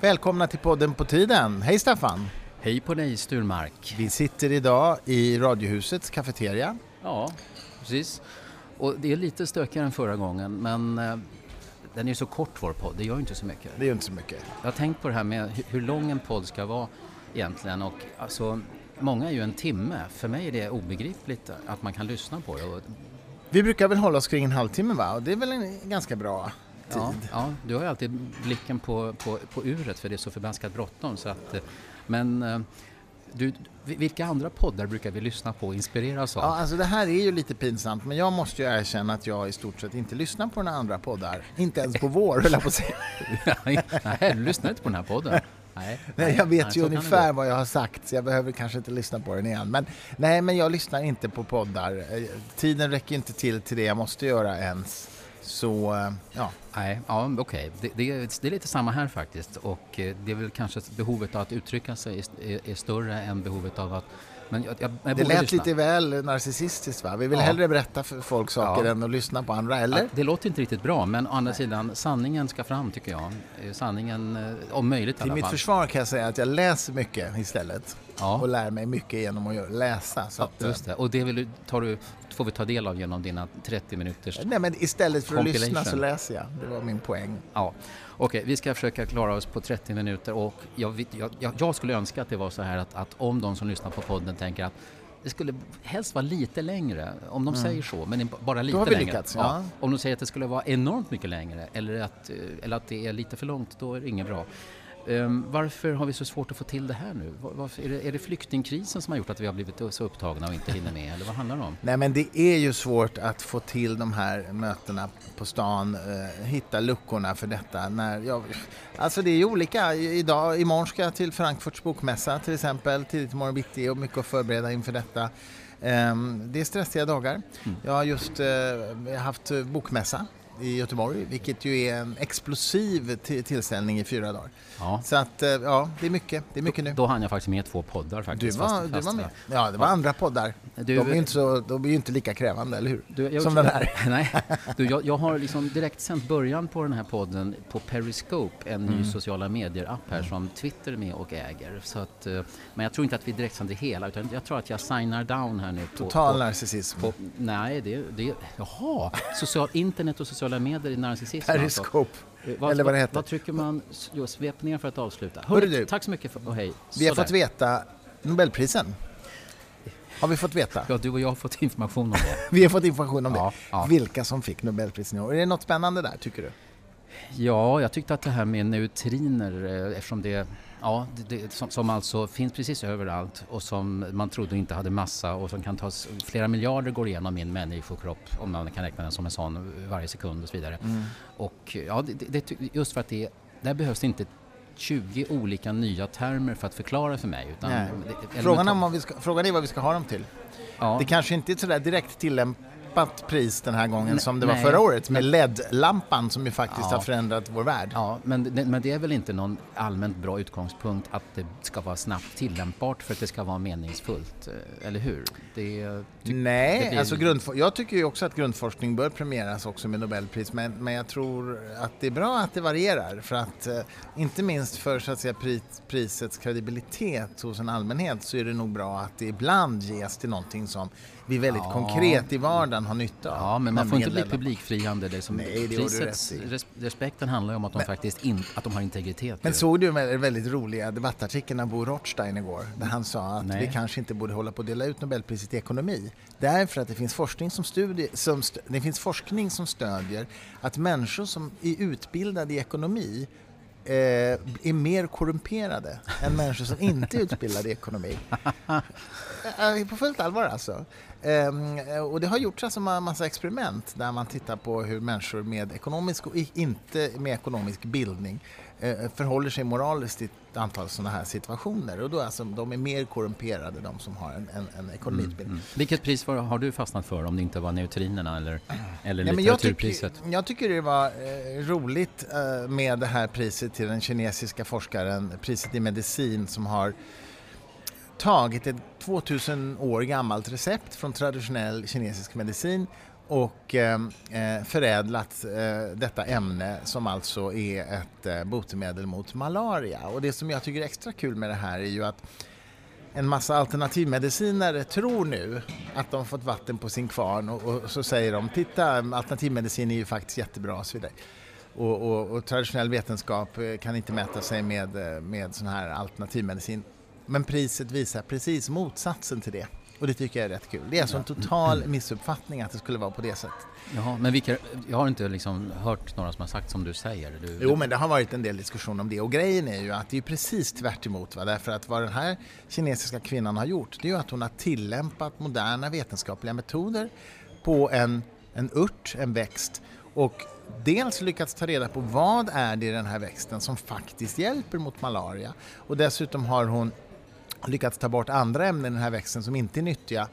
Välkomna till podden På tiden. Hej Staffan! Hej på dig Sturmark! Vi sitter idag i Radiohusets kafeteria. Ja, precis. Och det är lite stökigare än förra gången men eh, den är ju så kort vår podd, det gör ju inte så mycket. Det gör inte så mycket. Jag har tänkt på det här med hur, hur lång en podd ska vara egentligen och alltså många är ju en timme. För mig är det obegripligt att man kan lyssna på det. Och, Vi brukar väl hålla oss kring en halvtimme va? Och det är väl en ganska bra tid. ja, ja, du har ju alltid blicken på, på, på uret för det är så förbaskat bråttom. Så att, eh, men eh, du, vilka andra poddar brukar vi lyssna på och inspireras av? Ja, alltså det här är ju lite pinsamt men jag måste ju erkänna att jag i stort sett inte lyssnar på några andra poddar. Inte ens på vår höll jag på att säga. nej, du lyssnar inte på den här podden? Nej, nej jag vet nej, ju ungefär vad jag har sagt så jag behöver kanske inte lyssna på den igen. Men nej, men jag lyssnar inte på poddar. Eh, Tiden räcker inte till till det jag måste göra ens. Så, eh, ja. Nej, ja, okej. Det, det, är- det är lite samma här faktiskt. Och eh, det är väl kanske behovet av att uttrycka sig är, är, större än behovet av att... Men jag, jag, jag Det lät lyssna. lite väl narcissistiskt va? Vi vill Ja. hellre berätta för folk saker Ja. än att lyssna på andra, eller? Ja, det låter inte riktigt bra, men å andra sidan, sanningen ska fram tycker jag. Eh, Sanningen, om möjligt i Till alla mitt fall. försvar kan jag säga att jag läser mycket istället. Ja. Och lär mig mycket genom att läsa. Så Ja, att, eh, det. Och det vill du, du, får vi ta del av genom dina 30 minuters... Nej, men istället för att lyssna så läser jag. Det var min poäng. Ja, okej, vi ska försöka klara oss på 30 minuter och jag, jag, jag, skulle önska att det var så här att, att om de som lyssnar på podden tänker att det skulle helst vara lite längre, om de säger så, men bara lite Mm. längre. lyckats, ja. Om de säger att det skulle vara enormt mycket längre eller att, eh, eller att det är lite för långt, då är det inget bra. Ehm, varför har vi så svårt att få till det här nu? Var- Varför, är, det, är det flyktingkrisen som har gjort att vi har blivit så upptagna och inte hinner med, eller vad handlar det om? Nej, men det är ju svårt att få till de här mötena på stan, eh, hitta luckorna för detta. När jag, alltså det är ju olika. Idag, imorgon ska jag till Frankfurts bokmässa till exempel, tidigt imorgon bitti och mycket att förbereda inför detta. Ehm, det är stressiga dagar. Jag har just eh, haft bokmässa i Göteborg, vilket ju är en explosiv ti- tillställning i fyra dagar. Ja. Så att, eh, ja, det är mycket. Det är mycket nu. Då hann jag faktiskt med två poddar Du faktiskt. var, fast- du var med. Ja, det var andra poddar. Du- de, är inte så, de är ju inte lika krävande, eller hur? Du, jag, Som den här. Nej, du, jag, jag har liksom direkt sänt början på den här podden på Periscope, en Mm. ny sociala medier-app här som Twitter är med och äger. Så att, eh, men jag tror inte att vi direkt sänder hela, utan jag tror att jag signar down här nu. På, Total på, narcissism. på, nej, det, det, jaha, social, internet och sociala medier i narcissism alltså. Periscope. Eh, Vad, Eller vad det heter. Vad trycker man? Jo, svep ner för att avsluta. Hörru du. tack så mycket för, och hej. Vi har Sådär. fått veta Nobelprisen. Har vi fått veta? Ja, du och jag har fått information om det. Vi har fått information om Ja, det. ja. Vilka som fick Nobelprisen i år. Är det något spännande där, tycker du? Ja, jag tyckte att det här med neutriner, eh, eftersom det, ja, det, det, som, som alltså finns precis överallt och som man trodde inte hade massa och som kan tas, flera miljarder går igenom min människokropp om man kan räkna den som en sån varje sekund och så vidare. Mm. Och ja, det, just för att det, där behövs det inte 20 olika nya termer för att förklara för mig. Utan Frågan, om vi ska, frågan är vad vi ska ha dem till. ja. Det kanske inte är sådär direkt tillämpat pris den här gången Nej, som det var nej. förra året med LED-lampan som ju faktiskt Ja. har förändrat vår värld. Ja, men, men det är väl inte någon allmänt bra utgångspunkt att det ska vara snabbt tillämpbart för att det ska vara meningsfullt, eh, eller hur? Det, ty- det Nej, blir- alltså grundfor- jag tycker ju också att grundforskning bör premieras också med Nobelpris men, men jag tror att det är bra att det varierar för att eh, inte minst för så att säga, pri- prisets kredibilitet hos en allmänhet så är det nog bra att det ibland ges till någonting som vi väldigt Ja. konkret i vardagen har nytta av. Ja, men man får inte bli publikfriande. Det som Nej, det prisets res, respekten handlar ju om att de faktiskt in, att de har integritet. Men ju. såg du den väldigt roliga debattartikeln av Bo Rothstein igår? Där han sa att Nej. vi kanske inte borde hålla på att dela ut Nobelpriset i ekonomi. Därför att det finns forskning som, studie, som, det finns forskning som stödjer att människor som är utbildade i ekonomi eh, är mer korrumperade än människor som inte är utbildade i ekonomi. Eh, På fullt allvar alltså. Ehm, och det har gjorts alltså en massa experiment där man tittar på hur människor med ekonomisk och inte med ekonomisk bildning eh, förhåller sig moraliskt ett antal sådana här situationer. Och då alltså, de är mer korrumperade, de som har en, en, en ekonomiutbildning. Mm. Vilket pris var, har du fastnat för om det inte var neutrinerna eller, eller Ja, men jag, litteraturpriset? tycker, jag tycker det var eh, roligt eh, med det här priset till den kinesiska forskaren, priset i medicin som har tagit ett 2000 år gammalt recept från traditionell kinesisk medicin och ehm, eh, förädlat eh, detta ämne som alltså är ett eh, botemedel mot malaria. Och det som jag tycker är extra kul med det här är ju att en massa alternativmedicinare tror nu att de fått vatten på sin kvarn och, och så säger de titta alternativmedicin är ju faktiskt jättebra och så vidare. Och, och, och, traditionell vetenskap eh, kan inte mäta sig med, eh, med sån här alternativmedicin. Men priset visar precis motsatsen till det. Och det tycker jag är rätt kul. Det är alltså en total missuppfattning att det skulle vara på det sättet. Jaha, men vilka, jag har inte liksom hört några som har sagt som du säger. Du, jo, men det har varit en del diskussion om det. Och grejen är ju att det är precis tvärt emot, va? Därför att vad den här kinesiska kvinnan har gjort, det är ju att hon har tillämpat moderna vetenskapliga metoder på en, en ört, en växt. Och dels lyckats ta reda på vad är det i den här växten som faktiskt hjälper mot malaria. Och dessutom har hon lyckats ta bort andra ämnen i den här växten som inte är nyttiga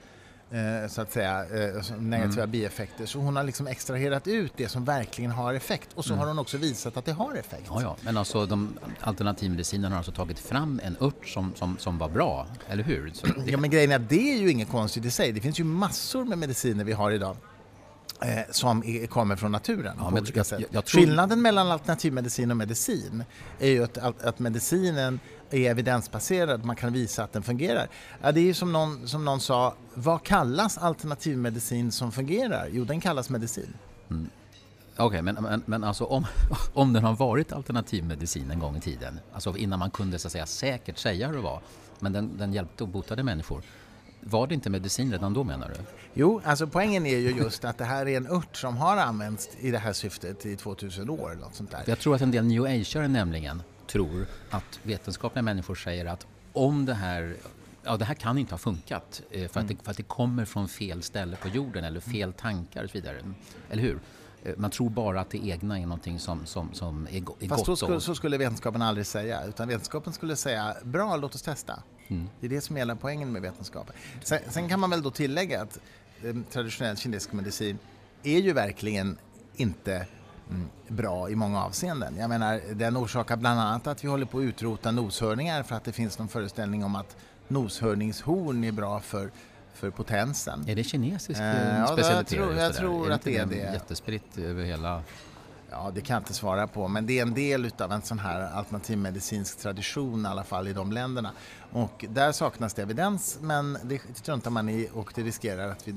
eh, så att säga, eh, negativa mm. bieffekter. Så hon har liksom extraherat ut det som verkligen har effekt och så mm. har hon också visat att det har effekt. Ja, ja. men alltså de alternativmedicinerna har alltså tagit fram en ört som, som, som var bra, eller hur? Det... Ja, men grejen är att det är ju inget konstigt i sig. Det finns ju massor med mediciner vi har idag eh, som är, kommer från naturen ja, på olika jag, sätt. Jag, jag tror... Skillnaden mellan alternativmedicin och medicin är ju att, att medicinen är evidensbaserad, man kan visa att den fungerar. Ja, det är som någon, som någon sa, vad kallas alternativmedicin som fungerar? Jo, den kallas medicin. Mm. Okej, okay, men, men, men alltså om, om den har varit alternativmedicin en gång i tiden, alltså innan man kunde så säga, säkert säga hur det var, men den, den hjälpte och botade människor. Var det inte medicin redan då menar du? Jo, alltså poängen är ju just att det här är en ört som har använts i det här syftet i 2000 år. Något sånt där. Jag tror att en del new age nämligen tror att vetenskapliga människor säger att om det här Ja, det här kan inte ha funkat eh, för, att det, för att det kommer från fel ställe på jorden eller fel tankar och så vidare. Eller hur? Eh, man tror bara att det egna är någonting som, som, som är, go är Fast gott. Fast så, så skulle vetenskapen aldrig säga, utan vetenskapen skulle säga bra, låt oss testa. Mm. Det är det som är hela poängen med vetenskapen. Sen, sen, kan man väl då tillägga att eh, traditionell kinesisk medicin är ju verkligen inte mm, bra i många avseenden. Jag menar, den orsakar bland annat att vi håller på att utrota noshörningar för att det finns någon föreställning om att noshörningshorn är bra för för potensen. Är det kinesisk eh, specialitet? Jag tror, jag tror att det är det. Jättespritt över hela... Ja, det kan jag inte svara på, men det är en del av en sån här alternativmedicinsk tradition i alla fall i de länderna. Och där saknas det evidens, men det struntar man i och det riskerar att vi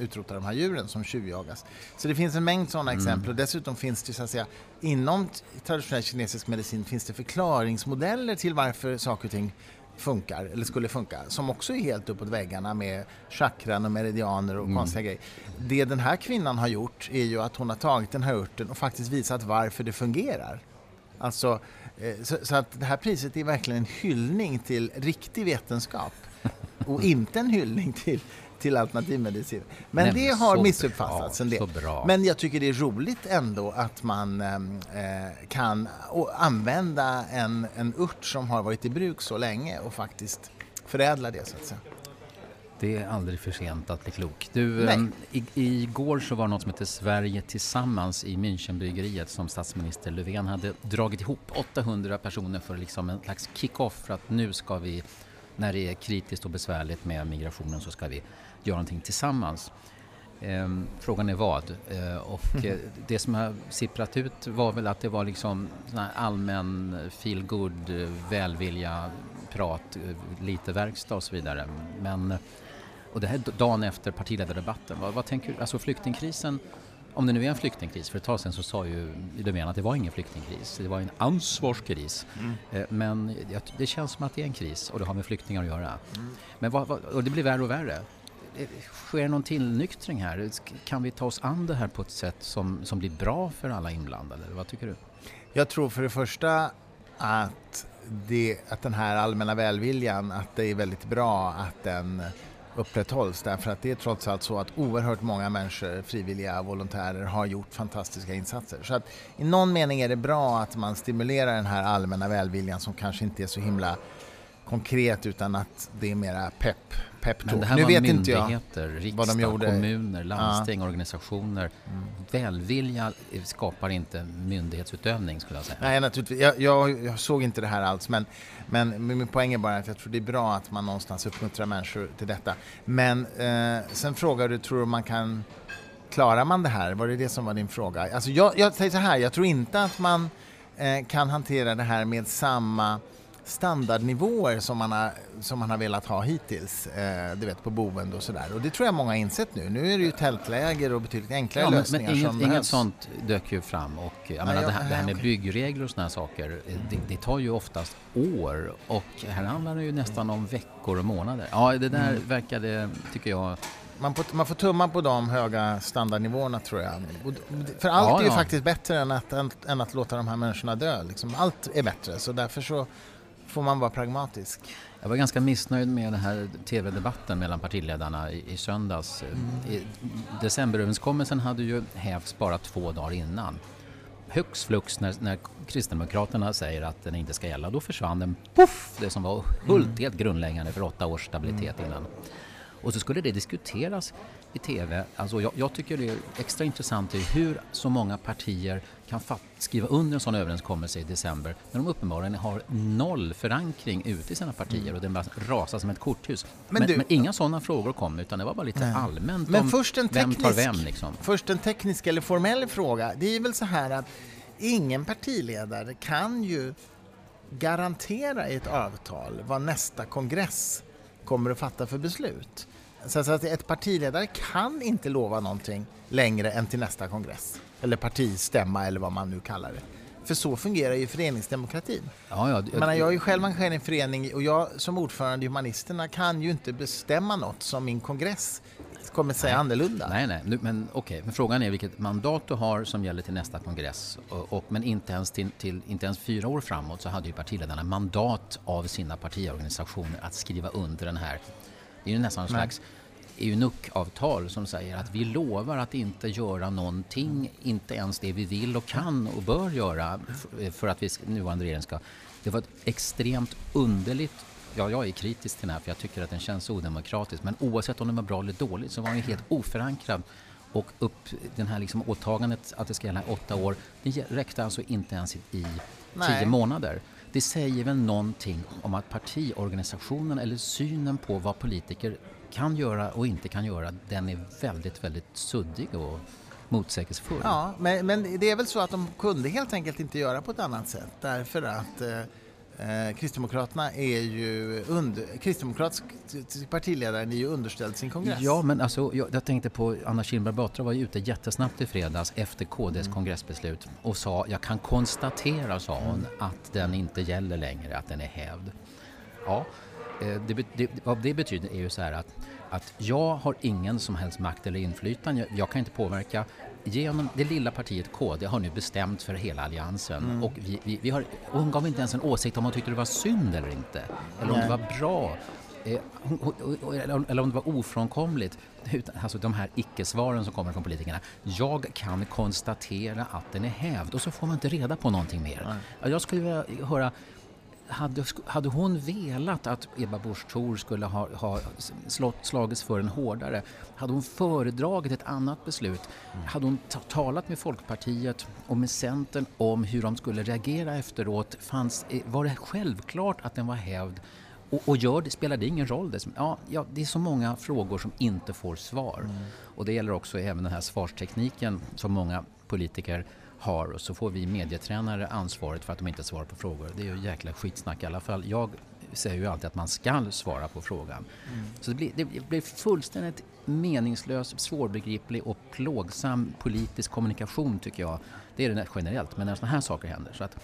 utrotar de här djuren som tjuvjagas. Så det finns en mängd sådana mm. exempel och dessutom finns det så att säga inom traditionell kinesisk medicin finns det förklaringsmodeller till varför saker och ting funkar, eller skulle funka, som också är helt uppåt väggarna med chakran och meridianer och mm. konstiga grejer. Det den här kvinnan har gjort är ju att hon har tagit den här örten och faktiskt visat varför det fungerar. Alltså, eh, så, så, att det här priset är verkligen en hyllning till riktig vetenskap och inte en hyllning till till alternativmedicin. Men Nej, det har missuppfattats en del. Men jag tycker det är roligt ändå att man ehm, eh, kan använda en, en ört som har varit i bruk så länge och faktiskt förädla det så att säga. Det är aldrig för sent att bli klok. Du, eh, i, igår så var det något som heter Sverige tillsammans i Münchenbryggeriet som statsminister Löfven hade dragit ihop 800 personer för liksom en slags kick-off för att nu ska vi, när det är kritiskt och besvärligt med migrationen så ska vi göra någonting tillsammans. Ehm, frågan är vad. Ehm, och mm. det som har sipprat ut var väl att det var liksom allmän feel good välvilja, prat, lite verkstad och så vidare. Men, och det här dagen efter partiledardebatten. Vad, vad tänker du? Alltså flyktingkrisen, om det nu är en flyktingkris, för ett tag sedan så sa ju Löfven att det var ingen flyktingkris, det var en ansvarskris. Mm. Men det känns som att det är en kris och det har med flyktingar att göra. Mm. Men vad, och det blir värre och värre sker någon tillnyktring här? Kan vi ta oss an det här på ett sätt som, som blir bra för alla inblandade? Vad tycker du? Jag tror för det första att, det, att den här allmänna välviljan, att det är väldigt bra att den upprätthålls därför att det är trots allt så att oerhört många människor, frivilliga volontärer, har gjort fantastiska insatser. Så att i någon mening är det bra att man stimulerar den här allmänna välviljan som kanske inte är så himla konkret utan att det är mera pepp, pep Men det här nu var vet myndigheter, riksdag, vad de gjorde. kommuner, landsting, ja. organisationer. Mm. Välvilja skapar inte myndighetsutövning skulle jag säga. Nej, naturligtvis. Jag, jag, jag, såg inte det här alls men, men min poäng är bara att jag tror det är bra att man någonstans uppmuntrar människor till detta. Men eh, sen frågar du, tror du man kan klarar man det här? Var det det som var din fråga? Alltså jag, jag säger så här, jag tror inte att man eh, kan hantera det här med samma standardnivåer som man har, som man har velat ha hittills, eh, du vet på boende och sådär. Och det tror jag många har insett nu. Nu är det ju tältläger och betydligt enklare ja, men, lösningar men inget, som inget behövs. sånt dök ju fram och jag Nej, menar, ja, det, här, det här med byggregler och sådana saker, eh, det, det tar ju oftast år och här handlar det ju nästan om veckor och månader. Ja, det där Mm. verkade, tycker jag, Man får, man får tumma på de höga standardnivåerna tror jag. Och För allt Ja, är ju ja. faktiskt bättre än att, än, än att låta de här människorna dö. Liksom. Allt är bättre, så därför så får man vara pragmatisk. Jag var ganska missnöjd med den här tv-debatten mellan partiledarna i, i söndags. Mm. I, decemberöverenskommelsen hade ju hävts bara två dagar innan. Högst flux när, när Kristdemokraterna säger att den inte ska gälla, då försvann den, poff, det som var Mm. fullt helt grundläggande för åtta års stabilitet innan. Och så skulle det diskuteras i TV. Alltså jag, jag tycker det är extra intressant hur så många partier kan fatt, skriva under en sån överenskommelse i december när de uppenbarligen har noll förankring ute i sina partier och den bara rasar som ett korthus. Men Men, du- men, inga sådana frågor kom utan det var bara lite Nej. allmänt Men om först en vem tar teknisk- vem liksom. Först en teknisk eller formell fråga. Det är väl så här att ingen partiledare kan ju garantera i ett avtal vad nästa kongress kommer att fatta för beslut. Så att ett partiledare kan inte lova någonting längre än till nästa kongress. Eller partistämma eller vad man nu kallar det. För så fungerar ju föreningsdemokratin. Ja, ja, Jag, menar, jag är ju själv engagerad i en förening och jag som ordförande i Humanisterna kan ju inte bestämma något som min kongress kommer säga annorlunda. Nej, nej, nu, men okej. Men frågan är vilket mandat du har som gäller till nästa kongress. Och, och, men inte ens, till, till, inte ens fyra år framåt så hade ju partiledarna mandat av sina partiorganisationer att skriva under den här. Det är ju nästan en slags EUNUC-avtal som säger att vi lovar att inte göra någonting, inte ens det vi vill och kan och bör göra för att vi, nuvarande regering ska... Det var ett extremt underligt Ja, jag är kritisk till den här för jag tycker att den känns odemokratisk. Men oavsett om den var bra eller dålig så var den ju helt oförankrad. Och upp, den här liksom åtagandet att det ska gälla i åtta år, det räckte alltså inte ens i, i Nej. tio månader. Det säger väl någonting om att partiorganisationen eller synen på vad politiker kan göra och inte kan göra, den är väldigt, väldigt suddig och motsägelsefull. Ja, men, men det är väl så att de kunde helt enkelt inte göra på ett annat sätt därför att eh, eh, Kristdemokraterna är ju under, Kristdemokratisk partiledaren är ju underställd sin kongress. Ja, men alltså, jag, jag tänkte på Anna Kinberg Batra var ju ute jättesnabbt i fredags efter KDs kongressbeslut och sa, jag kan konstatera, sa hon, att den inte gäller längre, att den är hävd. Ja, eh, det, det, vad det betyder är ju så här att, att jag har ingen som helst makt eller inflytande, jag, jag kan inte påverka. Genom det lilla partiet KD har nu bestämt för hela alliansen och vi, vi, vi har, och hon gav inte ens en åsikt om hon tyckte det var synd eller inte, eller om Nej. det var bra. Eh, eller om det var ofrånkomligt. Utan- Alltså de här icke-svaren som kommer från politikerna. Jag kan konstatera att den är hävd och så får man inte reda på någonting mer. Ja, Jag skulle vilja höra hade, hade hon velat att Ebba Busch Thor skulle ha, ha slått, slagits för en hårdare, hade hon föredragit ett annat beslut, hade hon ta, talat med Folkpartiet och med Centern om hur de skulle reagera efteråt, fanns, eh, var det självklart att den var hävd? Och, och gör det, spelar det ingen roll? Det, ja, ja, det är så många frågor som inte får svar. Och det gäller också även den här svarstekniken som många politiker har och så får vi medietränare ansvaret för att de inte svarar på frågor. Det är ju jäkla skitsnack i alla fall. Jag säger ju alltid att man ska svara på frågan. Så det blir, det blir fullständigt meningslös, svårbegriplig och plågsam politisk kommunikation tycker jag. Det är det generellt, men när sådana här saker händer. Så att,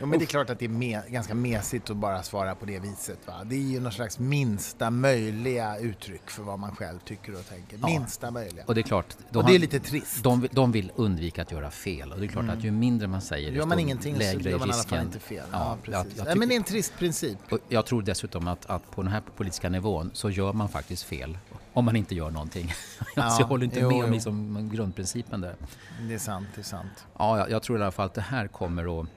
Jo, men det är klart att det är me- ganska mesigt att bara svara på det viset. Va? Det är ju någon slags minsta möjliga uttryck för vad man själv tycker och tänker. Ja. Minsta möjliga. och det är klart, de, Och det är lite trist. de, vill- de vill undvika att göra fel och det är klart att ju mindre man säger Gör man desto ingenting så lägre gör man i alla fall risken. inte fel. Ja, Ja, jag- precis. jag Nej, men det är tycker- en trist princip. Jag tror dessutom att, att på den här politiska nivån så gör man faktiskt fel om man inte gör någonting. alltså jag håller inte jo, med om liksom grundprincipen där. Det är sant, det är sant. Ja, jag, jag tror i alla fall att det här kommer att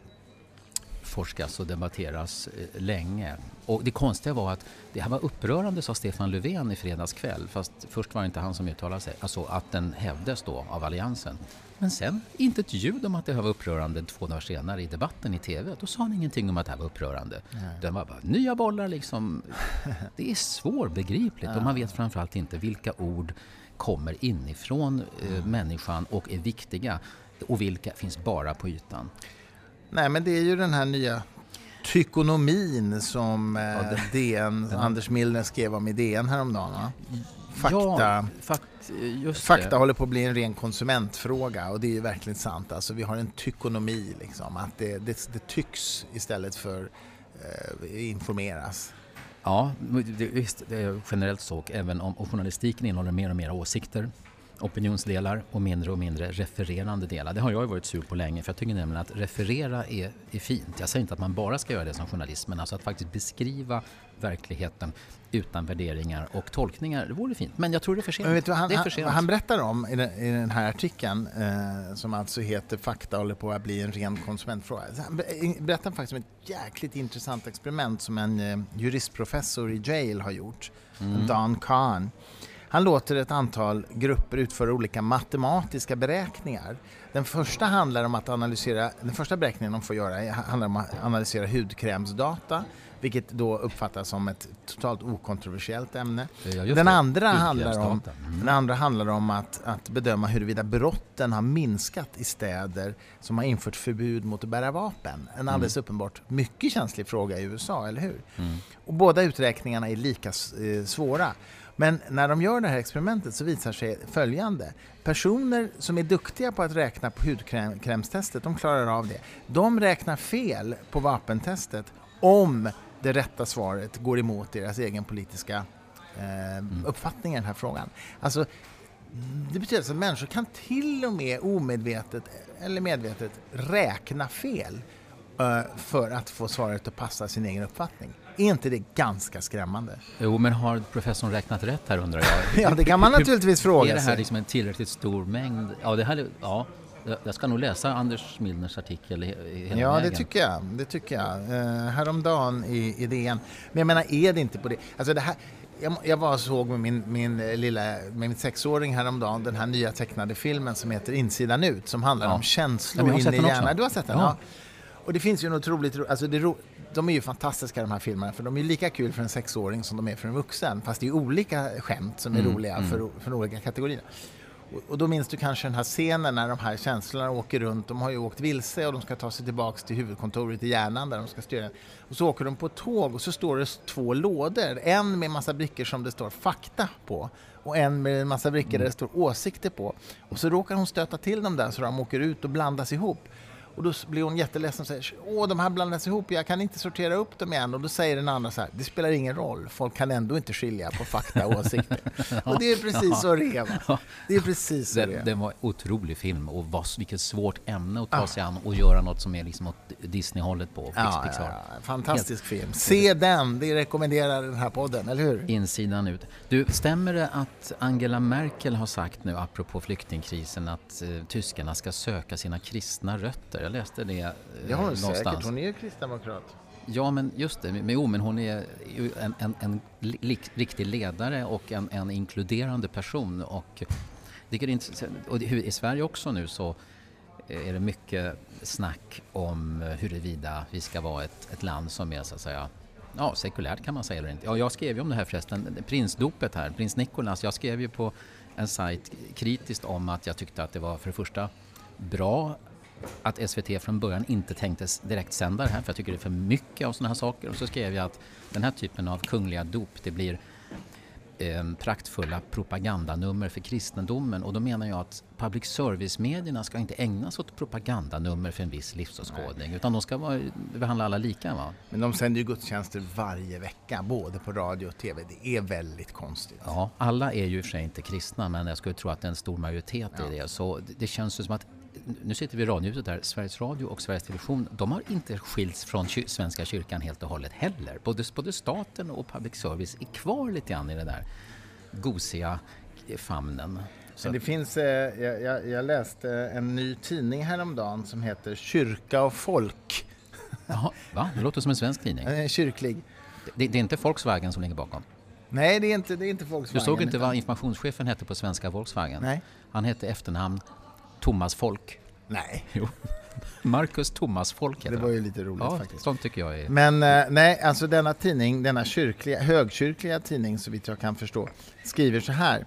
forskas och debatteras eh, länge. Och det konstiga var att det här var upprörande sa Stefan Löfven i fredags kväll. Fast först var det inte han som uttalade sig. Alltså att den hävdes då av Alliansen. Men sen inte ett ljud om att det här var upprörande två dagar senare i debatten i TV. Då sa han ingenting om att det här var upprörande. Den var bara nya bollar liksom. Det är svårbegripligt och man vet framförallt inte vilka ord kommer inifrån eh, människan och är viktiga och vilka finns bara på ytan. Nej, men det är ju den här nya tykonomin som eh, ja, det, DN, den... Anders Milner skrev om i DN häromdagen. Va? Fakta, ja, fakt, fakta håller på att bli en ren konsumentfråga och det är ju verkligen sant. Alltså, vi har en tykonomi, liksom, att det, det, det tycks istället för eh, informeras. Ja, det, visst, det är generellt så. Även om journalistiken innehåller mer och mer åsikter opinionsdelar och mindre och mindre refererande delar. Det har jag varit sur på länge för jag tycker nämligen att referera är, är fint. Jag säger inte att man bara ska göra det som journalist men alltså att faktiskt beskriva verkligheten utan värderingar och tolkningar, det vore fint. Men jag tror det är för sent. Du, han, det är för sent. Han, han berättar om i den, i den här artikeln eh, som alltså heter Fakta håller på att bli en ren konsumentfråga. Han berättar faktiskt om ett jäkligt intressant experiment som en eh, juristprofessor i Yale har gjort, mm. Don Kahn. Han låter ett antal grupper utföra olika matematiska beräkningar. Den första handlar om att analysera, den första beräkningen de får göra handlar om att analysera hudkrämsdata vilket då uppfattas som ett totalt okontroversiellt ämne. Ja, den, andra handlar om, mm. den andra handlar om att, att bedöma huruvida brotten har minskat i städer som har infört förbud mot att bära vapen. En mm. alldeles mm. uppenbart mycket känslig fråga i USA, eller hur? Mm. Och båda uträkningarna är lika eh, svåra. Men när de gör det här experimentet så visar sig följande. Personer som är duktiga på att räkna på hudkrämstestet, de klarar av det. De räknar fel på vapentestet om det rätta svaret går emot deras egen politiska eh, mm. uppfattning i den här frågan. Alltså, det betyder att människor kan till och med omedvetet eller medvetet räkna fel eh, för att få svaret att passa sin egen uppfattning. Är inte det ganska skrämmande? Jo, men har professorn räknat rätt här undrar jag? ja, det kan man naturligtvis fråga sig. Är det här liksom en tillräckligt stor mängd? Ja, det här, ja, jag ska nog läsa Anders Milners artikel hela Ja, vägen. det tycker jag. Det tycker jag. Uh, häromdagen i, i DN. Men jag menar, är det inte på det? Alltså det här, jag, jag var såg med min, min lilla med min sexåring häromdagen den här nya tecknade filmen som heter Insidan ut som handlar ja. om känslor in i hjärnan. Du har sett den? Ja. ja. Och det finns ju något otroligt alltså det, de är ju fantastiska de här filmerna för de är lika kul för en sexåring som de är för en vuxen. Fast det är olika skämt som är mm, roliga mm. För, för olika kategorier. Och, då minns du kanske den här scenen när de här känslorna åker runt. De har ju åkt vilse och de ska ta sig tillbaks till huvudkontoret i hjärnan där de ska styra. Och så åker de på tåg och så står det två lådor. En med massa brickor som det står fakta på och en med en massa brickor där det mm. står åsikter på. Och så råkar hon stöta till dem där så de åker ut och blandas ihop. Och då blir hon jätteledsen och säger åh de här blandas ihop, jag kan inte sortera upp dem igen. Och då säger den andra så här, det spelar ingen roll, folk kan ändå inte skilja på fakta och åsikter. och det är precis så det är. Det är precis så det, är. Det var en otrolig film och vad, vilket svårt ämne att ta sig an och göra något som är liksom åt Disney-hållet på ja, Pixar. Ja, fantastisk Helt. film. Se den, det rekommenderar den här podden, eller hur? Insidan ut. Du, stämmer det att Angela Merkel har sagt nu, apropå flyktingkrisen, att eh, tyskarna ska söka sina kristna rötter? Jag läste det eh, har hon säkert, hon är kristdemokrat. Ja, men just det. Men, jo, men hon är en, en, en riktig ledare och en, en inkluderande person. Och, det är och i Sverige också nu så är det mycket snack om huruvida vi ska vara ett, ett land som är så att säga ja, sekulärt kan man säga eller inte. Ja, jag skrev ju om det här förresten, prinsdopet här, prins Nicolas. Jag skrev ju på en sajt kritiskt om att jag tyckte att det var för det första bra att SVT från början inte tänkte direkt sända det här för jag tycker det är för mycket av sådana här saker. Och så skrev jag att den här typen av kungliga dop det blir eh, praktfulla propagandanummer för kristendomen och då menar jag att public service-medierna ska inte ägna sig åt propagandanummer för en viss livsåskådning utan de ska vara, behandla alla lika. Va? Men de sänder ju gudstjänster varje vecka, både på radio och TV. Det är väldigt konstigt. Ja, alla är ju i och för sig inte kristna men jag skulle tro att det är en stor majoritet ja. det. Så det, känns som att nu sitter vi i radiohuset där, Sveriges Radio och Sveriges Television, de har inte skilts från Svenska kyrkan helt och hållet heller. Både, både staten och public service är kvar lite grann i den där gosiga famnen. Så. Men det finns, eh, jag, jag, läste en ny tidning häromdagen som heter Kyrka och folk. Jaha, va? Det låter som en svensk tidning. Eh, kyrklig. Det, det, är inte Volkswagen som ligger bakom? Nej, det är inte, det är inte Volkswagen. Du såg inte vad informationschefen hette på svenska Volkswagen? Nej. Han hette efternamn Thomas Folk. Nej. Jo. Marcus Thomas Folk Det var ju lite roligt ja, faktiskt. Sånt tycker jag är... Men eh, nej, alltså denna tidning, denna kyrkliga, högkyrkliga tidning så vitt jag kan förstå, skriver så här.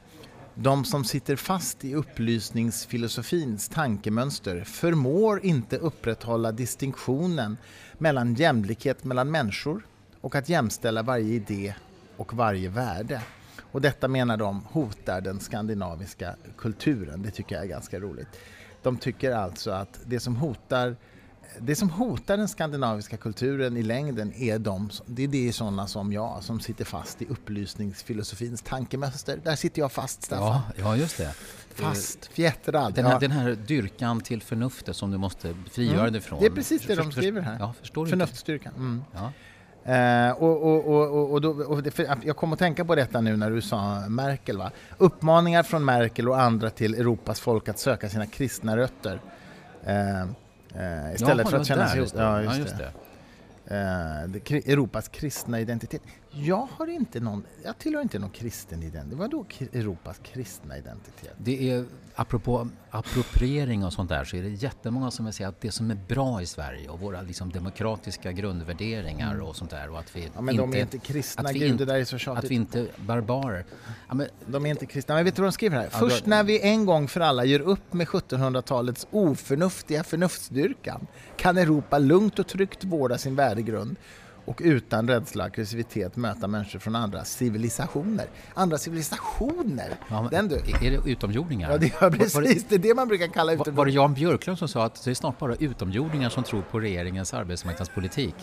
De som sitter fast i upplysningsfilosofins tankemönster förmår inte upprätthålla distinktionen mellan jämlikhet mellan människor och att jämställa varje idé och varje värde. Och detta menar de hotar den skandinaviska kulturen. Det tycker jag är ganska roligt. De tycker alltså att det som hotar det som hotar den skandinaviska kulturen i längden är de, det är, det sådana som jag som sitter fast i upplysningsfilosofins tankemönster. Där sitter jag fast, Staffan. Ja, ja just det. Fast, fjättrad. Den här, ja. den här dyrkan till förnuftet som du måste frigöra Mm. dig från. Det är precis det de skriver här. Ja, förstår? Förnuftsstyrkan. Mm. Ja. Eh, och, och, och, och, då, och det, jag kom att tänka på detta nu när du sa Merkel. Va? Uppmaningar från Merkel och andra till Europas folk att söka sina kristna rötter. Eh, eh, istället Jaha, för att känna sig... just det. Ja, Ja, just just det. det. Eh, Europas kristna identitet. Jag har inte någon... Jag tillhör inte någon kristen identitet. Vad då Europas kristna identitet? Det är, apropå appropriering och sånt där, så är det jättemånga som vill säga att det som är bra i Sverige och våra liksom, demokratiska grundvärderingar och sånt där och att vi Mm. Ja, men de är inte kristna. att vi Gud, inte- det där är så att tjatigt. vi inte är barbarer. Ja, men, De är inte kristna. Men vet du vad de skriver här? Ja, Först då- när vi en gång för alla gör upp med 1700-talets oförnuftiga förnuftsdyrkan kan Europa lugnt och tryggt vårda sin värdegrund och utan rädsla och aggressivitet möta människor från andra civilisationer. Andra civilisationer? ja, men, Den du. Är det utomjordingar? Ja, det är Var- var det- precis. Det är det man brukar kalla Var, var det utomjordingar. Jan Björklund som sa att det är snart bara utomjordingar som tror på regeringens arbetsmarknadspolitik?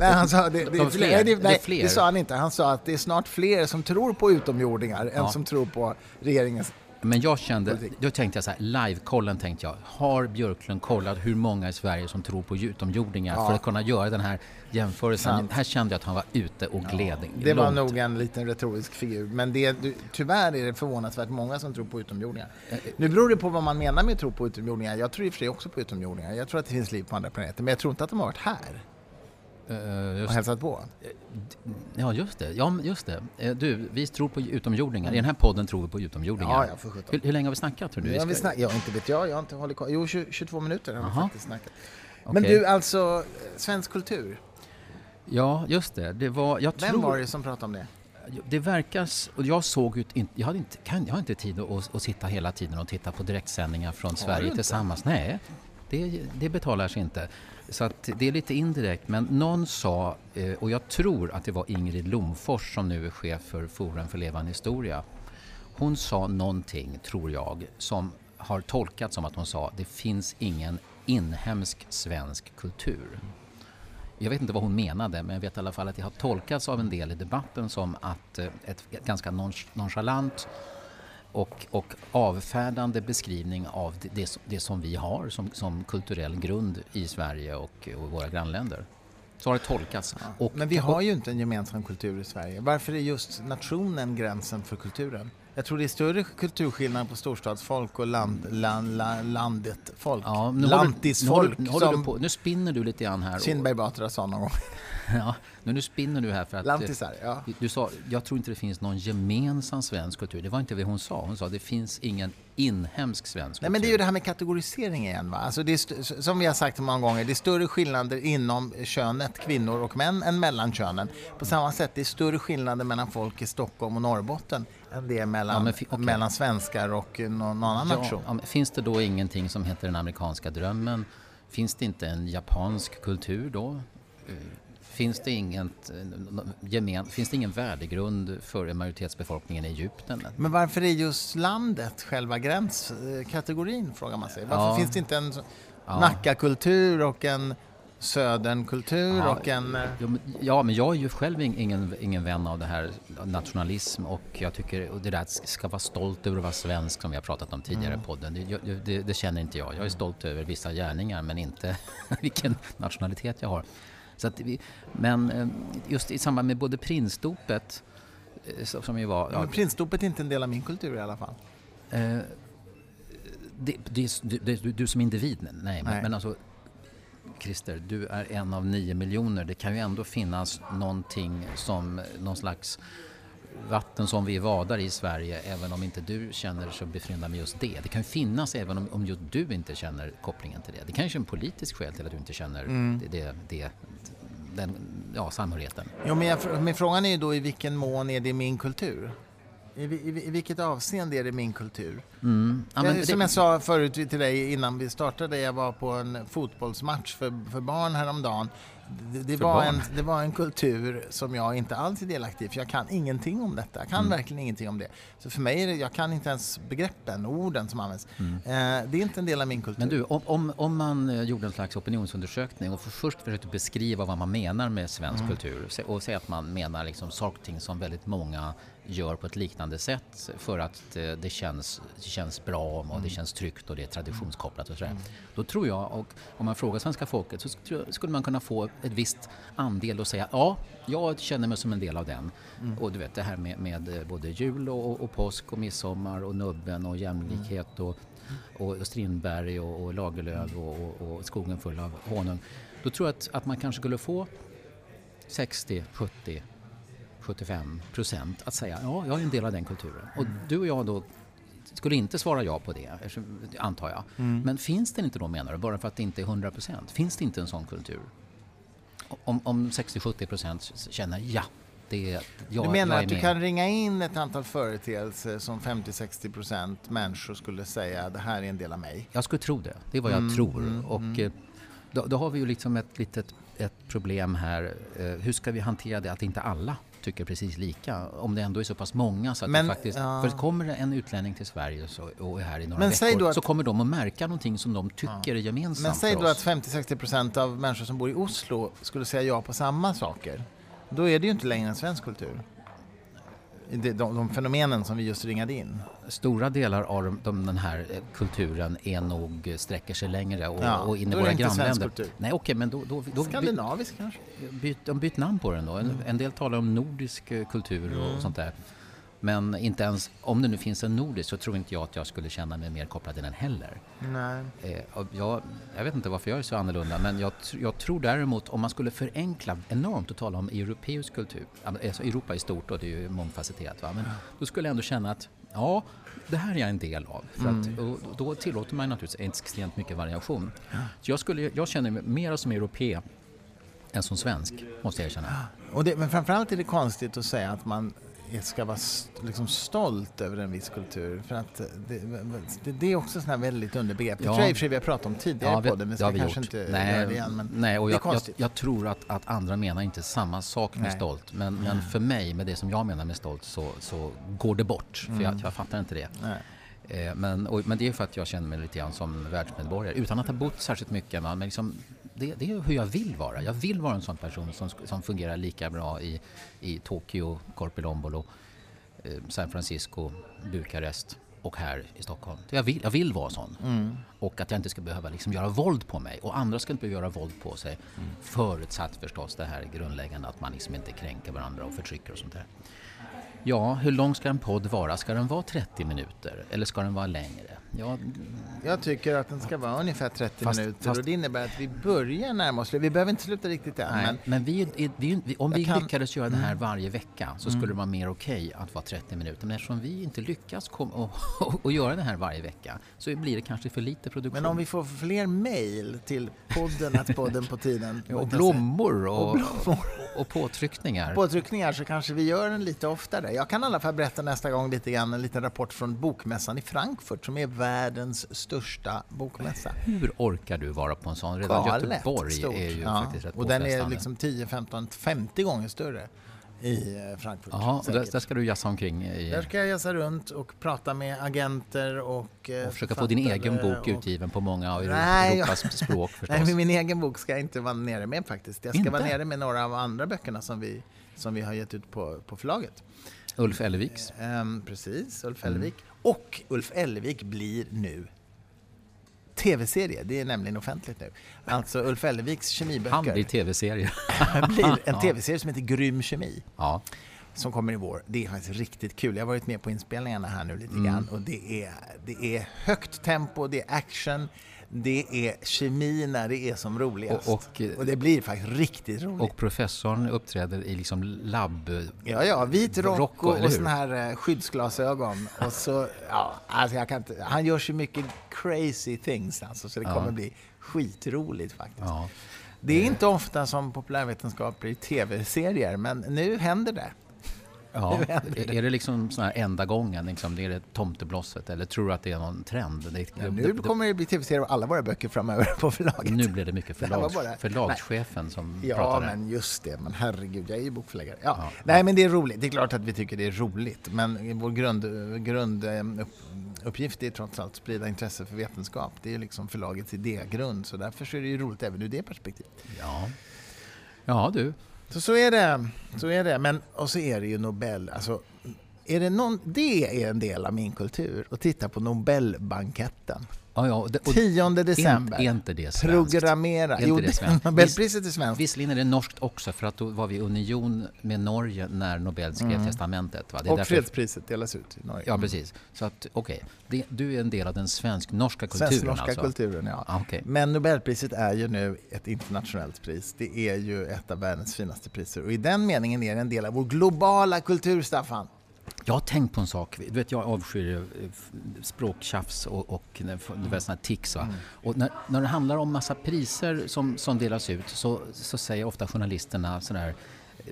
Nej, han sa, det, det, fler. nej, det, nej, det sa han inte. Han sa att det är snart fler som tror på utomjordingar än Ja. som tror på regeringens... Men jag kände, då tänkte jag så här, live-kollen tänkte jag, har Björklund kollat hur många i Sverige som tror på utomjordingar Ja. för att kunna göra den här jämförelsen? Sant. Här kände jag att han var ute och gled. Det var nog en liten retorisk figur, men det, du, tyvärr är det förvånansvärt många som tror på utomjordingar. Nu beror det på vad man menar med tro på utomjordingar. Jag tror i och för sig också på utomjordingar. Jag tror att det finns liv på andra planeter, men jag tror inte att de har varit här Eh, och just, hälsat på. ja, just det. Ja, just det. Eh, Du, vi tror på utomjordingar. I den här podden tror vi på utomjordingar. Ja, ja, för hur, hur länge har vi snackat tror du? Ja, vi snack, ja, inte vet jag. Jag har inte hållit koll. Jo, 20, 22 minuter har vi faktiskt snackat. Men Okej. du, alltså, eh, svensk kultur. Ja, just det. det var, jag Vem tror, var det som pratade om det? Det verkar... Och jag såg ut... inte- Jag, hade inte, kan, jag har inte tid att, att sitta hela tiden och titta på direktsändningar från du Sverige tillsammans. Nej, det, det betalar sig inte. Så att det är lite indirekt. Men någon sa, eh, och jag tror att det var Ingrid Lomfors som nu är chef för Forum för levande historia. Hon sa någonting, tror jag, som har tolkats som att hon sa det finns ingen inhemsk svensk kultur. Jag vet inte vad hon menade, men jag vet i alla fall att det har tolkats av en del i debatten som att eh, ett, ganska nonchalant och, och avfärdande beskrivning av det, det, som- vi har som, som kulturell grund i Sverige och, och våra grannländer. Så har det tolkats. Och, Men vi har ju inte en gemensam kultur i Sverige. Varför är just nationen gränsen för kulturen? Jag tror det är större kulturskillnad på storstadsfolk och land, land, land, landet folk. ja, nu Lantisfolk nu, håller, nu, på, nu spinner du lite grann här. Kinberg Batra sa någon gång. Ja, men nu spinner du här för att... Lantisar, ja. Du sa, jag tror inte det finns någon gemensam svensk kultur. Det var inte det hon sa. Hon sa det finns ingen inhemsk svensk Nej, kultur. men det är ju det här med kategorisering igen. Va? Alltså det är som vi har sagt många gånger, det är större skillnader inom könet, kvinnor och män, än mellan könen. På samma sätt, det är större skillnader mellan folk i Stockholm och Norrbotten det är mellan, Ja, okej. mellan svenskar och någon, annan Ja, nation. ja, finns det då ingenting som heter den amerikanska drömmen? Finns det inte en japansk kultur då? Eh, Finns det, inget, eh, gemen, finns det ingen värdegrund för majoritetsbefolkningen i Egypten? Men varför är just landet själva gränskategorin, frågar man sig. Varför Ja. finns det inte en Ja. Nackakultur och en södernkultur Ja, och en... eh, Ja men, ja, men jag är ju själv ing- ingen, ingen vän av det här nationalism och jag tycker och det där att ska vara stolt över att vara svensk som vi har pratat om tidigare Mm. i podden. Det, det, det känner inte jag. Jag är stolt över vissa gärningar men inte vilken nationalitet jag har. Så att vi, men eh, just i samband med både prinsdopet eh, som ju var... Ja, men prinsdopet är inte en del av min kultur i alla fall. Eh, det, det, det, du, du som individ, nej, Nej. Men, men alltså Christer, du är en av nio miljoner. Det kan ju ändå finnas någonting som någon slags vatten som vi vadar i Sverige även om inte du känner så befryndad med just det. Det kan ju finnas även om, om just du inte känner kopplingen till det. Det kanske är en politisk skäl till att du inte känner Mm. det, det, det, den ja, samhörigheten. Jo, men, jag, men frågan är ju då i vilken mån är det min kultur? I, i, I vilket avseende är det min kultur? Mm. Ja, jag, det, som jag sa förut till dig innan vi startade, jag var på en fotbollsmatch för, för barn häromdagen. Det, det, var en, det var en kultur som jag inte alls är delaktig i, för jag kan ingenting om detta. Jag kan mm. verkligen ingenting om det. Så för mig är det, jag kan inte ens begreppen, orden som används. Mm. Eh, det är inte en del av min kultur. Men du, om, om, om man eh, gjorde en slags opinionsundersökning och först försökte beskriva vad man menar med svensk mm. kultur och säga att man menar liksom saker som väldigt många gör på ett liknande sätt för att eh, det känns, det känns bra och det mm. känns tryggt och det är traditionskopplat och sådär. Mm. Då tror jag, och om man frågar svenska folket så skulle man kunna få ett visst andel och säga ja, jag känner mig som en del av den. Mm. Och du vet det här med, med eh, både jul och, och, påsk och midsommar och nubben och jämlikhet och, och Strindberg och, och Lagerlöf och, och, och skogen full av honung. Då tror jag att, att man kanske skulle få 60, 70 75 procent att säga ja, jag är en del av den kulturen. Och du och jag då skulle inte svara ja på det, antar jag. Mm. Men finns den inte då menar du, bara för att det inte är 100 procent? Finns det inte en sån kultur? Om, om 60-70 procent känner ja, det är, jag, du menar att du kan ringa in ett antal företeelser som 50-60 procent människor skulle säga det här är en del av mig? Jag skulle tro det, det är vad jag mm, tror. Mm, och mm. Eh, då, då, har vi ju liksom ett litet ett problem här. Eh, hur ska vi hantera det att inte alla tycker precis lika. Om det ändå är så pass många så att men, faktiskt... Ja. För kommer det en utlänning till Sverige så, och är här i några men veckor att, så kommer de att märka någonting som de tycker ja. är gemensamt Men säg då att 50-60% av människor som bor i Oslo skulle säga ja på samma saker. Då är det ju inte längre en svensk kultur de, de fenomenen som vi just ringade in? Stora delar av de, de, den här eh, kulturen är nog, eh, sträcker sig längre och, ja, och in i våra grannländer. Nej, okej, men då, då, då Skandinavisk by, kanske? Byt, de bytt namn på den då. En, mm. en del talar om nordisk eh, kultur och mm. sånt där. Men inte ens, om det nu finns en nordisk så tror inte jag att jag skulle känna mig mer kopplad till den heller. Nej. Eh, jag, jag, vet inte varför jag är så annorlunda men jag, jag, tror däremot om man skulle förenkla enormt och tala om europeisk kultur, alltså Europa i stort och det är ju mångfacetterat va? men då skulle jag ändå känna att ja, det här är jag en del av. För mm. att, då tillåter man naturligtvis extremt mycket variation. Så jag, skulle, jag känner mig mer som europé än som svensk, måste jag erkänna. Och det, men framförallt är det konstigt att säga att man ska vara liksom stolt över en viss kultur. För att det, det, det är också sådana väldigt underbegrepp. Ja. Det tror jag i och för sig vi har pratat om tidigare ja, vi, på det, men ska kanske gjort. inte nej, göra det igen. Men nej, och jag, jag, jag, tror att, att andra menar inte samma sak med nej. stolt. Men, men för mig, med det som jag menar med stolt, så, så går det bort. För mm. jag, jag fattar inte det. Nej. Eh, men, och, men det är för att jag känner mig lite grann som världsmedborgare utan att ha bott särskilt mycket. Men liksom, det, det, är hur jag vill vara. Jag vill vara en sån person som, som fungerar lika bra i, i Tokyo, Korpilombolo, eh, San Francisco, Bukarest och här i Stockholm. Jag vill, jag vill vara sån. Mm. Och att jag inte ska behöva liksom göra våld på mig. Och andra ska inte behöva göra våld på sig. Mm. Förutsatt förstås det här grundläggande att man liksom inte kränker varandra och förtrycker och sånt där. Ja, hur lång ska en podd vara? Ska den vara 30 minuter eller ska den vara längre? Ja, jag tycker att den ska vara ungefär 30 fast, minuter fast, och det innebär att vi börjar närma oss Vi behöver inte sluta riktigt än. Nej, men, men vi, vi, vi, om vi kan, lyckades göra det här mm. varje vecka så skulle mm. det vara mer okej okay att vara 30 minuter. Men eftersom vi inte lyckas kom, och, och, och, göra det här varje vecka så blir det kanske för lite produktion. Men om vi får fler mejl till podden, att podden på tiden. och blommor och, och, blommor. Och påtryckningar. Påtryckningar så kanske vi gör den lite oftare. Jag kan i alla fall berätta nästa gång lite grann en liten rapport från Bokmässan i Frankfurt som är världens största bokmässa. Hur orkar du vara på en sån? Redan Galet Göteborg stort. är ju ja. faktiskt rätt Och den är liksom 10, 15, 50 gånger större i eh, Frankfurt. Jaha, där, där, ska du jassa omkring? I... Där ska jag jassa runt och prata med agenter och eh, Och försöka få din egen bok och... utgiven på många av Nej, Europas jag... språk förstås. Nej, min egen bok ska jag inte vara nere med faktiskt. Jag ska inte? vara nere med några av andra böckerna som vi, som vi har gett ut på, på förlaget. Ulf Elleviks? Um, precis, Ulf Ellevik. Mm. Och Ulf Ellevik blir nu tv-serie. Det är nämligen offentligt nu. Alltså Ulf Elleviks kemiböcker. Han blir tv-serie. blir en tv-serie som heter Grym kemi. Ja. Som kommer i vår. Det är faktiskt riktigt kul. Jag har varit med på inspelningarna här nu lite mm. grann och det är, det är högt tempo, det är action, det är kemi när det är som roligast. Och, och, och, det blir faktiskt riktigt roligt. Och professorn uppträder i liksom labb... Ja, ja, vit rock, rock och, och såna här eh, skyddsglasögon. och så, ja, alltså jag kan inte, han gör så mycket crazy things alltså, så det kommer ja. bli skitroligt faktiskt. Ja. Det är inte ofta som populärvetenskap blir tv-serier, men nu händer det. Ja. är det liksom sån här enda gången, liksom, det är det tomteblosset eller tror du att det är någon trend? Det, ja, nu kommer det bli tv-serier av alla våra böcker framöver på förlaget. Nu blir det mycket förlags, det bara, förlagschefen nej. som ja, pratar. Ja, men just det. Men herregud, jag är ju bokförläggare. Ja. ja. Nej, men det är roligt. Det är klart att vi tycker det är roligt. Men vår grund, grunduppgift är trots allt att sprida intresse för vetenskap. Det är liksom förlagets idégrund. Så därför är det ju roligt även ur det perspektivet. Ja, ja du. Så, så är det. Så är det. Men, och så är det ju Nobel. Alltså, är det, någon, det är en del av min kultur, att titta på Nobelbanketten. Ja, ja, det, 10 december. Är, är inte det svenskt? Programmera. Är jo, det svenskt? Nobelpriset är svenskt. Visserligen är det norskt också, för att då var vi i union med Norge när Nobel skrev mm. testamentet. Va? Det och därför... fredspriset delas ut i Norge. Ja, precis. Så att, okej, okay. du är en del av den svensk-norska kulturen Svensk-norska alltså. kulturen, ja. Ah, okay. Men Nobelpriset är ju nu ett internationellt pris. Det är ju ett av världens finaste priser. Och i den meningen är det en del av vår globala kultur, Staffan. Jag har tänkt på en sak. Du vet, jag avskyr eh, språktjafs och, och du såna tics. Mm. Och när, när det handlar om massa priser som, som delas ut så, så säger ofta journalisterna sådär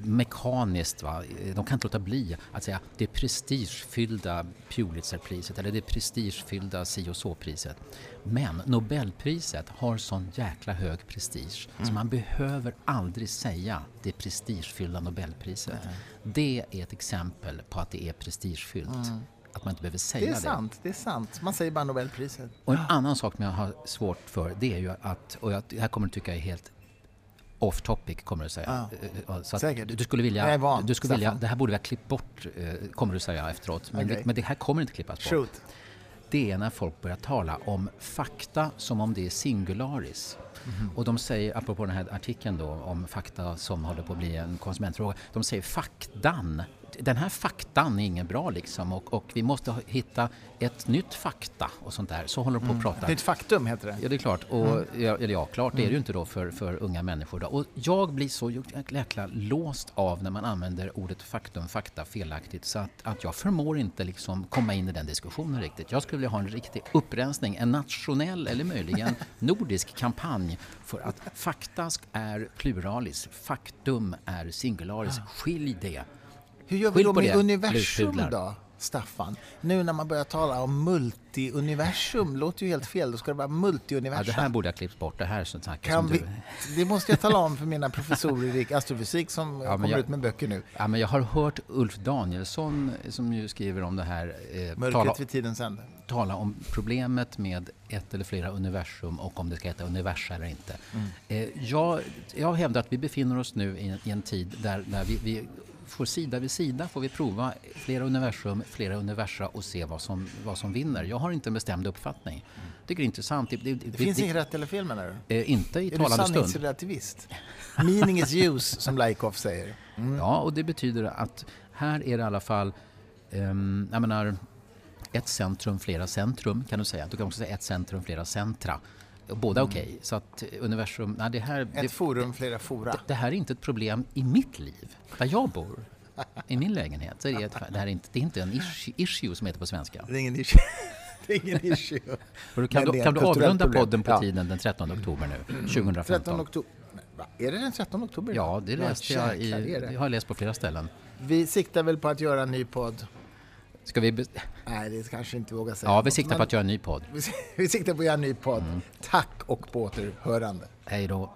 mekaniskt. Va? De kan inte låta bli att säga det prestigefyllda Pulitzerpriset eller det prestigefyllda si och så-priset. Men Nobelpriset har sån jäkla hög prestige mm. så man behöver aldrig säga det prestigefyllda Nobelpriset. Nej. Det är ett exempel på att det är prestigefyllt. Mm. Att man inte behöver säga det. Är det sant, det är sant. Man säger bara Nobelpriset. Och en annan sak som jag har svårt för det är ju att, och jag, det här kommer du tycka är helt off topic kommer du säga. Ja. Så Säkert. Du skulle vilja, van, du skulle vilja, det här borde vi ha klippt bort, eh, kommer du säga efteråt. Men, okay. det, men det här kommer inte klippas bort. Shoot. Det är när folk börjar tala om fakta som om det är singularis. Mm. Och de säger, apropå den här artikeln då om fakta som håller på att bli en konsumentfråga, de säger faktan den här faktan är ingen bra liksom och, och vi måste hitta ett nytt fakta och sånt där. Så håller de på att mm. prata. Ett nytt faktum heter det. Ja, det är klart. Och, mm. ja, eller ja, klart mm. det är det ju inte då för, för unga människor. Då. Och jag blir så jäkla låst av när man använder ordet faktum, fakta felaktigt så att, att jag förmår inte liksom komma in i den diskussionen riktigt. Jag skulle vilja ha en riktig upprensning, en nationell eller möjligen nordisk kampanj för att fakta är pluralis, faktum är singularis. Skilj det hur gör vi då med universum då, Staffan? Nu när man börjar tala om multiuniversum, låter ju helt fel. Då ska det vara multiuniversum. Ja, det här borde jag klippt bort. Det här som kan vi, Det måste jag tala om för mina professorer i astrofysik som ja, kommer jag, ut med böcker nu. Ja, men jag har hört Ulf Danielsson, som ju skriver om det här, eh, Mörkret tala, vid tidens ände. tala om problemet med ett eller flera universum och om det ska heta universa eller inte. Mm. Eh, jag, jag hävdar att vi befinner oss nu i, i en tid där, där vi, vi får sida vid sida får vi prova flera universum, flera universa och se vad som, vad som vinner. Jag har inte en bestämd uppfattning. Mm. Det är intressant. Det, det, det finns inget rätt eller fel menar du? Eh, inte i är talande stund. Är du sanningsrelativist? Meaning is use, som Laikoff säger. Mm. Ja, och det betyder att här är det i alla fall, um, jag menar, ett centrum, flera centrum kan du säga. Du kan också säga ett centrum, flera centra. Båda mm. okej. Okay. Så att universum... Nej, det här, ett det, forum, flera fora. Det, det, här är inte ett problem i mitt liv, där jag bor. I min lägenhet. Så är det, det, här är inte, det är inte en issue, issue som heter på svenska. Det är ingen issue. det är ingen issue. du, kan, du, kan du avrunda podden på ja. tiden den 13 oktober nu, 2015? 13 oktober. Är det den 13 oktober? Ja, det läste jag i, det har läst på flera ställen. Vi siktar väl på att göra en ny podd Ska vi... Nej, det kanske inte vågar säga. Ja, vi siktar på att göra en ny podd. Vi siktar på att göra en ny podd. Mm. Tack och på återhörande. Hej då.